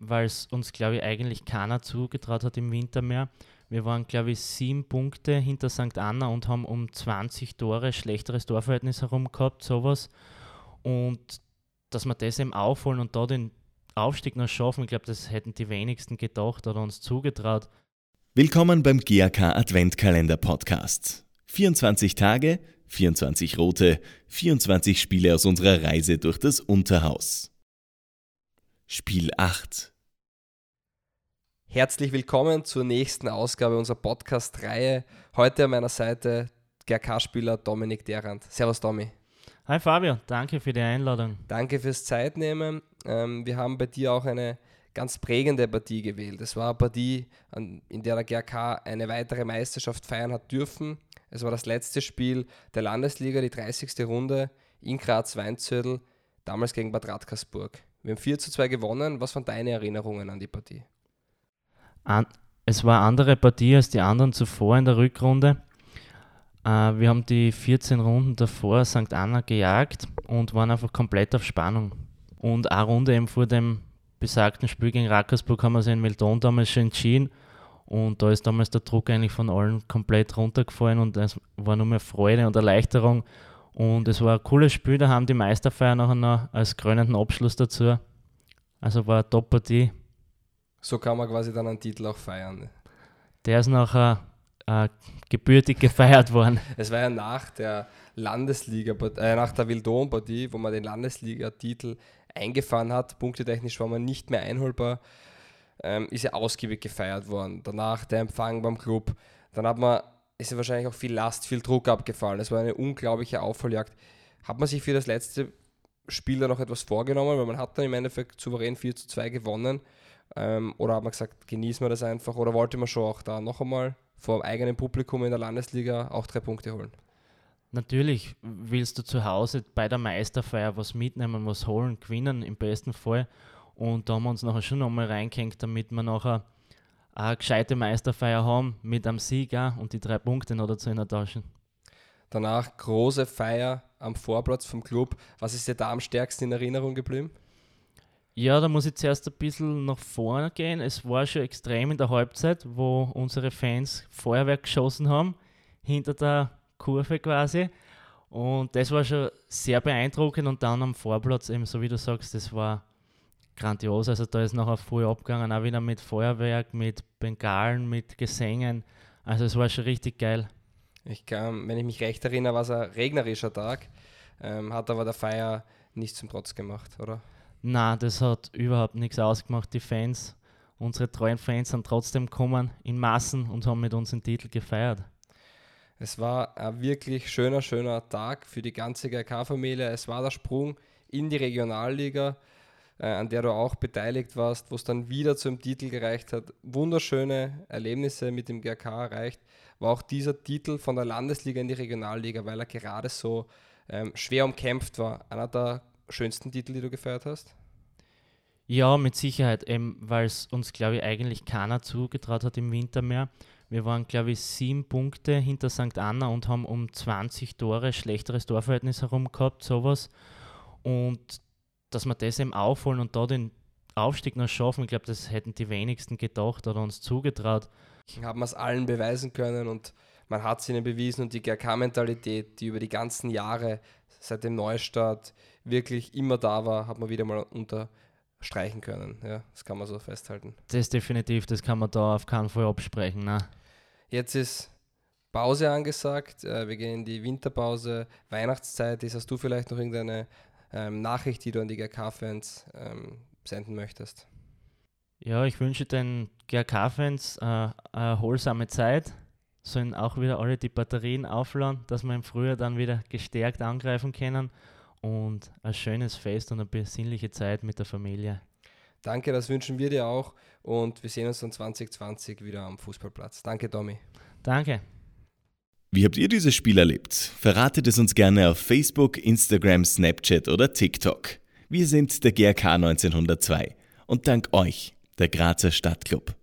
weil es uns, glaube ich, eigentlich keiner zugetraut hat im Winter mehr. Wir waren, glaube ich, sieben Punkte hinter St. Anna und haben um 20 Tore schlechteres Torverhältnis herum gehabt, sowas. Und dass wir das eben aufholen und da den Aufstieg noch schaffen, ich glaube, das hätten die wenigsten gedacht oder uns zugetraut. Willkommen beim GAK Adventkalender Podcast. 24 Tage, 24 rote, 24 Spiele aus unserer Reise durch das Unterhaus. Spiel 8 Herzlich willkommen zur nächsten Ausgabe unserer Podcast-Reihe. Heute an meiner Seite GRK-Spieler Dominik Derrand. Servus, Domi. Hi Fabio, danke für die Einladung. Danke fürs Zeitnehmen. Ähm, wir haben bei dir auch eine ganz prägende Partie gewählt. Es war eine Partie, in der der GRK eine weitere Meisterschaft feiern hat dürfen. Es war das letzte Spiel der Landesliga, die 30. Runde in Graz-Weinzödel, damals gegen Bad Radkersburg. Wir haben 4 zu 2 gewonnen. Was waren deine Erinnerungen an die Partie? an, es war eine andere Partie als die anderen zuvor in der Rückrunde. Äh, wir haben die 14 Runden davor St. Anna gejagt und waren einfach komplett auf Spannung. Und eine Runde eben vor dem besagten Spiel gegen Rackersburg haben wir sie in Meldon damals schon entschieden. Und da ist damals der Druck eigentlich von allen komplett runtergefallen und es war nur mehr Freude und Erleichterung. Und es war ein cooles Spiel, da haben die Meisterfeier nachher noch als krönenden Abschluss dazu. Also war eine Top-Partie so kann man quasi dann einen Titel auch feiern. Der ist nachher äh, gebürtig gefeiert worden. Es war ja nach der Landesliga, äh, nach der Wildon-Partie, wo man den Landesliga-Titel eingefahren hat. Punktetechnisch war man nicht mehr einholbar. Ähm, ist ja ausgiebig gefeiert worden. Danach der Empfang beim Club. Dann hat man, ist wahrscheinlich auch viel Last, viel Druck abgefallen. Es war eine unglaubliche Aufholjagd. Hat man sich für das letzte Spiel dann noch etwas vorgenommen, weil man hat dann im Endeffekt souverän 4 zu 2 gewonnen. Ähm, oder hat man gesagt, genießen wir das einfach? Oder wollte man schon auch da noch einmal vor dem eigenen Publikum in der Landesliga auch drei Punkte holen? Natürlich willst du zu Hause bei der Meisterfeier was mitnehmen, was holen, gewinnen im besten Fall. Und da haben wir uns nachher schon nochmal reingehängt, damit wir nachher eine gescheite Meisterfeier haben mit einem Sieg und die drei Punkte noch dazu in der Tasche. Danach große Feier am Vorplatz vom Club. Was ist dir da am stärksten in Erinnerung geblieben? Ja, da muss ich zuerst ein bisschen nach vorne gehen. Es war schon extrem in der Halbzeit, wo unsere Fans Feuerwerk geschossen haben, hinter der Kurve quasi. Und das war schon sehr beeindruckend. Und dann am Vorplatz, eben so wie du sagst, das war grandios. Also da ist nachher voll abgegangen, auch wieder mit Feuerwerk, mit Bengalen, mit Gesängen. Also es war schon richtig geil. Ich kann, wenn ich mich recht erinnere, war es ein regnerischer Tag, ähm, hat aber der Feier nicht zum Trotz gemacht, oder? Na, das hat überhaupt nichts ausgemacht. Die Fans, unsere treuen Fans sind trotzdem gekommen in Massen und haben mit uns den Titel gefeiert. Es war ein wirklich schöner, schöner Tag für die ganze GK-Familie. Es war der Sprung in die Regionalliga, äh, an der du auch beteiligt warst, wo es dann wieder zum Titel gereicht hat. Wunderschöne Erlebnisse mit dem GK erreicht. War auch dieser Titel von der Landesliga in die Regionalliga, weil er gerade so ähm, schwer umkämpft war. Einer der schönsten Titel, die du gefeiert hast? Ja, mit Sicherheit, weil es uns, glaube ich, eigentlich keiner zugetraut hat im Winter mehr. Wir waren, glaube ich, sieben Punkte hinter St. Anna und haben um 20 Tore schlechteres Torverhältnis herum gehabt, sowas. Und dass wir das eben aufholen und da den Aufstieg noch schaffen, ich glaube, das hätten die wenigsten gedacht oder uns zugetraut. Haben wir es allen beweisen können und man hat es ihnen bewiesen und die GRK-Mentalität, die über die ganzen Jahre seit dem Neustart wirklich immer da war, hat man wieder mal unterstreichen können. Ja, das kann man so festhalten. Das ist definitiv, das kann man da auf keinen Fall absprechen. Ne? Jetzt ist Pause angesagt, äh, wir gehen in die Winterpause, Weihnachtszeit ist. Hast du vielleicht noch irgendeine ähm, Nachricht, die du an die GRK-Fans ähm, senden möchtest? Ja, ich wünsche den GRK-Fans äh, eine erholsame Zeit sollen auch wieder alle die Batterien aufladen, dass wir im Frühjahr dann wieder gestärkt angreifen können und ein schönes Fest und eine besinnliche Zeit mit der Familie. Danke, das wünschen wir dir auch und wir sehen uns dann 2020 wieder am Fußballplatz. Danke, Tommy. Danke. Wie habt ihr dieses Spiel erlebt? Verratet es uns gerne auf Facebook, Instagram, Snapchat oder TikTok. Wir sind der GRK 1902 und dank euch, der Grazer Stadtclub.